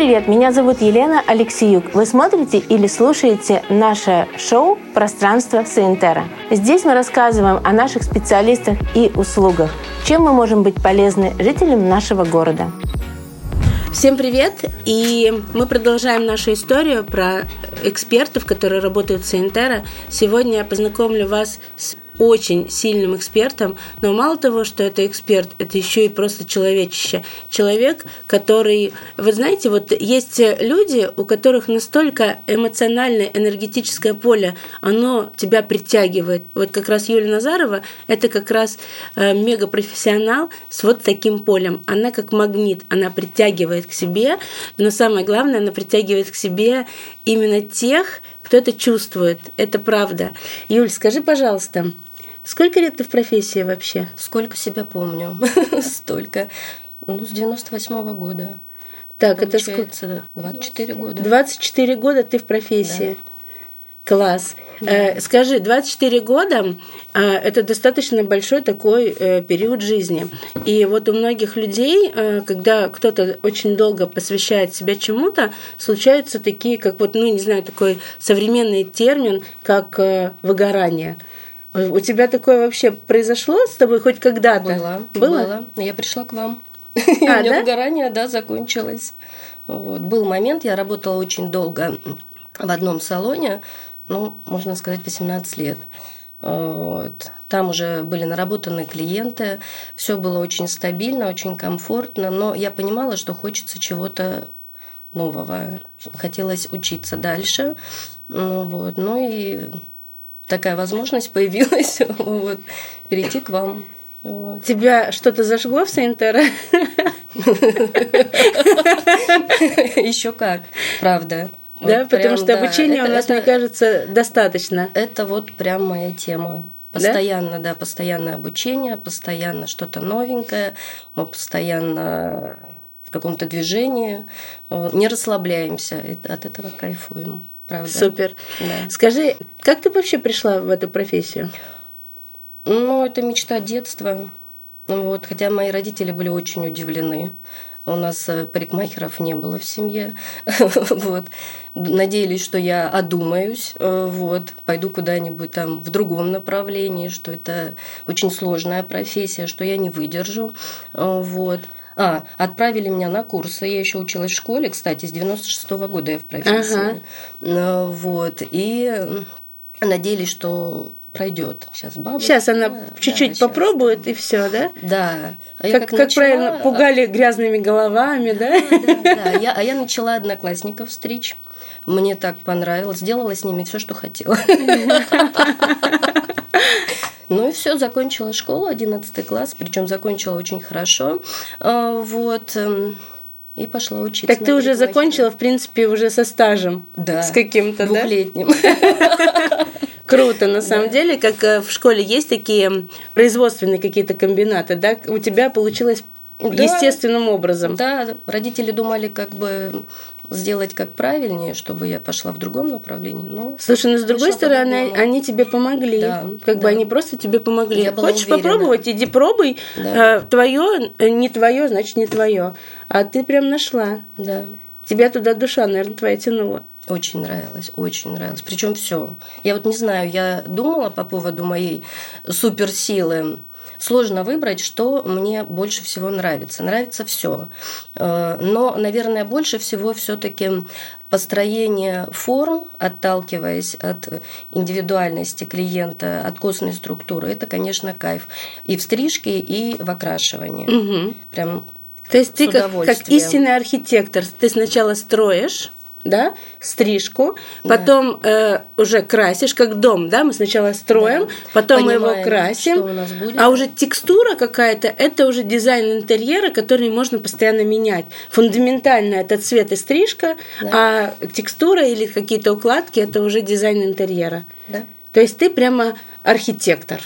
привет! Меня зовут Елена Алексеюк. Вы смотрите или слушаете наше шоу «Пространство Саентера». Здесь мы рассказываем о наших специалистах и услугах, чем мы можем быть полезны жителям нашего города. Всем привет! И мы продолжаем нашу историю про экспертов, которые работают в Саентера. Сегодня я познакомлю вас с очень сильным экспертом, но мало того, что это эксперт, это еще и просто человечище. Человек, который... Вы знаете, вот есть люди, у которых настолько эмоциональное, энергетическое поле, оно тебя притягивает. Вот как раз Юлия Назарова – это как раз э, мегапрофессионал с вот таким полем. Она как магнит, она притягивает к себе, но самое главное, она притягивает к себе именно тех, кто это чувствует. Это правда. Юль, скажи, пожалуйста, Сколько лет ты в профессии вообще? Сколько себя помню. Столько. Ну, с 98 -го года. Так, это сколько? 24 года. 24 года ты в профессии. Да. Класс. Да. Э, скажи, 24 года э, это достаточно большой такой э, период жизни. И вот у многих людей, когда кто-то очень долго посвящает себя чему-то, случаются такие, как вот, ну, не знаю, такой современный термин, как выгорание. У тебя такое вообще произошло с тобой хоть когда-то? Было, было. было. Я пришла к вам. А, у меня да? выгорание, да, закончилось. Вот. Был момент, я работала очень долго в одном салоне, ну, можно сказать, 18 лет. Вот. Там уже были наработаны клиенты, все было очень стабильно, очень комфортно, но я понимала, что хочется чего-то нового. Хотелось учиться дальше. Ну, вот. ну и такая возможность появилась вот, перейти к вам. Тебя что-то зажгло в Сентера? Еще как, правда. Да, вот потому прям, что обучение у нас, это, мне кажется, достаточно. Это вот прям моя тема. Постоянно, да? да, постоянное обучение, постоянно что-то новенькое, мы постоянно в каком-то движении, не расслабляемся, от этого кайфуем правда. Супер. Да. Скажи, как ты вообще пришла в эту профессию? Ну, это мечта детства. Вот, хотя мои родители были очень удивлены. У нас э, парикмахеров не было в семье. вот. Надеялись, что я одумаюсь, э, вот, пойду куда-нибудь там в другом направлении, что это очень сложная профессия, что я не выдержу. Э, вот. А, отправили меня на курсы. Я еще училась в школе, кстати, с 96 -го года я в профессии. Ага. Э, вот. И надеялись, что пройдет. Сейчас баба. Сейчас она да, чуть-чуть да, попробует и все, да? Да. А как, как, как начала... правильно пугали грязными головами, да? Да, да, да. Я, а я начала одноклассников стричь. Мне так понравилось. Сделала с ними все, что хотела. Ну и все, закончила школу, 11 класс, причем закончила очень хорошо. А, вот. Эм, и пошла учиться. Так ты уже закончила, в принципе, уже со стажем. Да. С каким-то, да? Двухлетним. Круто, на самом да. деле, как э, в школе есть такие производственные какие-то комбинаты, да? У тебя получилось да, естественным образом. Да, родители думали, как бы сделать как правильнее, чтобы я пошла в другом направлении. Но Слушай, но с другой стороны, они тебе помогли. Да, как да. бы они просто тебе помогли. Я Хочешь уверена. попробовать, иди пробуй. Да. А, твое, э, не твое, значит не твое. А ты прям нашла. Да. Тебя туда душа, наверное, твоя тянула. Очень нравилось, очень нравилось. Причем все. Я вот не знаю, я думала по поводу моей суперсилы сложно выбрать, что мне больше всего нравится. Нравится все. Э, но, наверное, больше всего все-таки построение форм, отталкиваясь от индивидуальности клиента, от костной структуры, это, конечно, кайф. И в стрижке, и в окрашивании. Угу. Прям то есть ты как, как истинный архитектор, ты сначала строишь, да, стрижку, да. потом э, уже красишь, как дом, да, мы сначала строим, да. потом Понимаем, мы его красим, а уже текстура какая-то, это уже дизайн интерьера, который можно постоянно менять. Фундаментально это цвет и стрижка, да. а текстура или какие-то укладки это уже дизайн интерьера. Да. То есть ты прямо архитектор.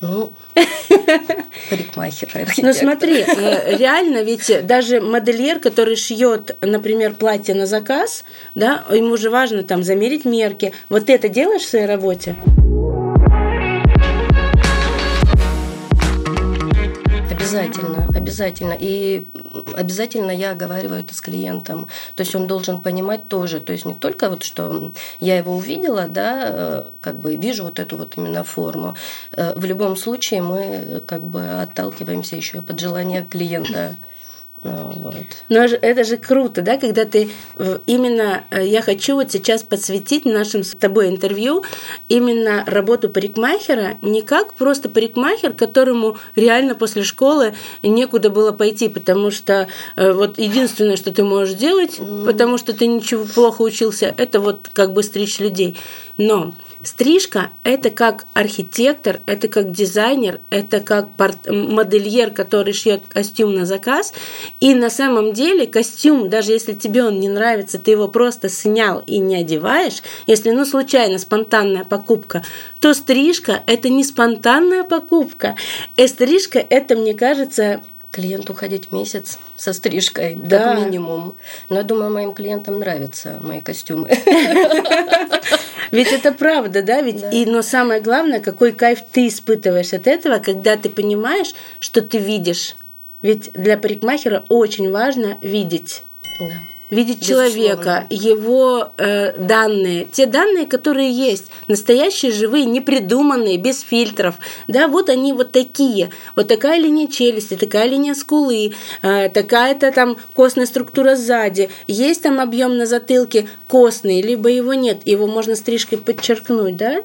Ну, парикмахер, Ну смотри, э, реально ведь даже модельер, который шьет, например, платье на заказ, да, ему же важно там замерить мерки. Вот ты это делаешь в своей работе? Обязательно, обязательно. И обязательно я оговариваю это с клиентом. То есть он должен понимать тоже. То есть не только вот, что я его увидела, да, э, как бы вижу вот эту вот именно форму. Э, в любом случае мы как бы отталкиваемся еще под желание клиента. Вот. Но это же круто, да, когда ты именно, э, я хочу вот сейчас подсветить нашим с тобой интервью именно работу парикмахера не как просто парикмахер, которому реально после школы некуда было пойти, потому что э, вот единственное, что ты можешь делать, потому что ты ничего плохо учился, это вот как бы стричь людей. Но Стрижка – это как архитектор, это как дизайнер, это как модельер, который шьет костюм на заказ. И на самом деле костюм, даже если тебе он не нравится, ты его просто снял и не одеваешь, если ну случайно спонтанная покупка, то стрижка – это не спонтанная покупка. И стрижка – это, мне кажется, клиенту ходить месяц со стрижкой, да. как минимум. Но я думаю, моим клиентам нравятся мои костюмы. Ведь это правда, да? Ведь да. и но самое главное, какой кайф ты испытываешь от этого, когда ты понимаешь, что ты видишь. Ведь для парикмахера очень важно видеть. Да видеть Безусловно. человека, его э, данные, те данные, которые есть, настоящие, живые, непридуманные, без фильтров, да, вот они вот такие, вот такая линия челюсти, такая линия скулы, э, такая-то там костная структура сзади, есть там объем на затылке костный, либо его нет, его можно стрижкой подчеркнуть, да,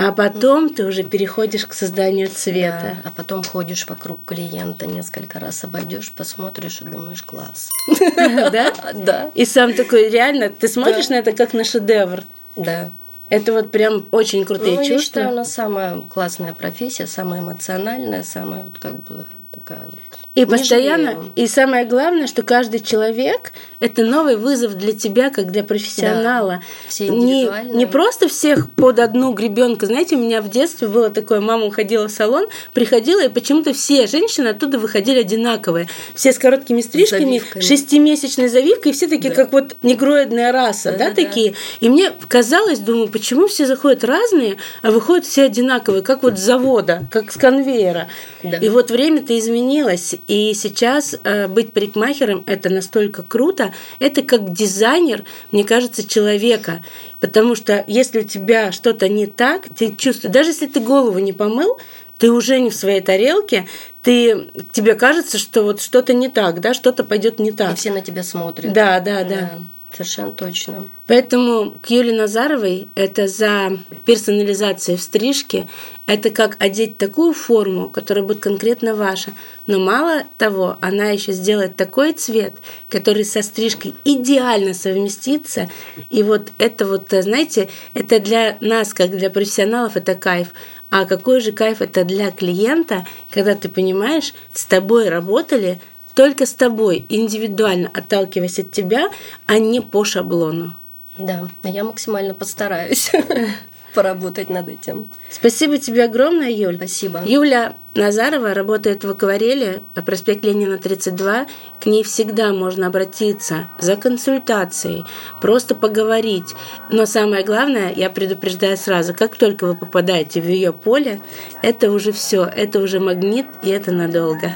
а потом ты уже переходишь к созданию цвета. Да, а потом ходишь вокруг клиента несколько раз, обойдешь, посмотришь и думаешь, класс. Да? Да. И сам такой, реально, ты смотришь на это как на шедевр. Да. Это вот прям очень крутые ну, чувства. Я считаю, она самая классная профессия, самая эмоциональная, самая вот как бы такая вот. И постоянно, жалею. и самое главное, что каждый человек – это новый вызов для тебя, как для профессионала. Да, все не, не просто всех под одну гребенку. Знаете, у меня в детстве было такое, мама уходила в салон, приходила, и почему-то все женщины оттуда выходили одинаковые. Все с короткими стрижками, шестимесячной завивкой, все такие, да. как вот негроидная раса, да, да, да такие. Да. И мне казалось, думаю, почему все заходят разные, а выходят все одинаковые, как вот с завода, как с конвейера. Да. И вот время-то изменилось, и сейчас э, быть парикмахером это настолько круто, это как дизайнер, мне кажется, человека, потому что если у тебя что-то не так, ты чувствуешь, даже если ты голову не помыл, ты уже не в своей тарелке, ты, тебе кажется, что вот что-то не так, да, что-то пойдет не так. И все на тебя смотрят. Да, да, да. да. Совершенно точно. Поэтому к Юле Назаровой это за персонализацию в стрижке, это как одеть такую форму, которая будет конкретно ваша. Но мало того, она еще сделает такой цвет, который со стрижкой идеально совместится. И вот это вот, знаете, это для нас, как для профессионалов, это кайф. А какой же кайф это для клиента, когда ты понимаешь, с тобой работали только с тобой, индивидуально отталкиваясь от тебя, а не по шаблону. Да, я максимально постараюсь поработать над этим. Спасибо тебе огромное, Юль. Спасибо. Юля Назарова работает в аквареле, проспект Ленина 32. К ней всегда можно обратиться за консультацией, просто поговорить. Но самое главное, я предупреждаю сразу, как только вы попадаете в ее поле, это уже все, это уже магнит, и это надолго.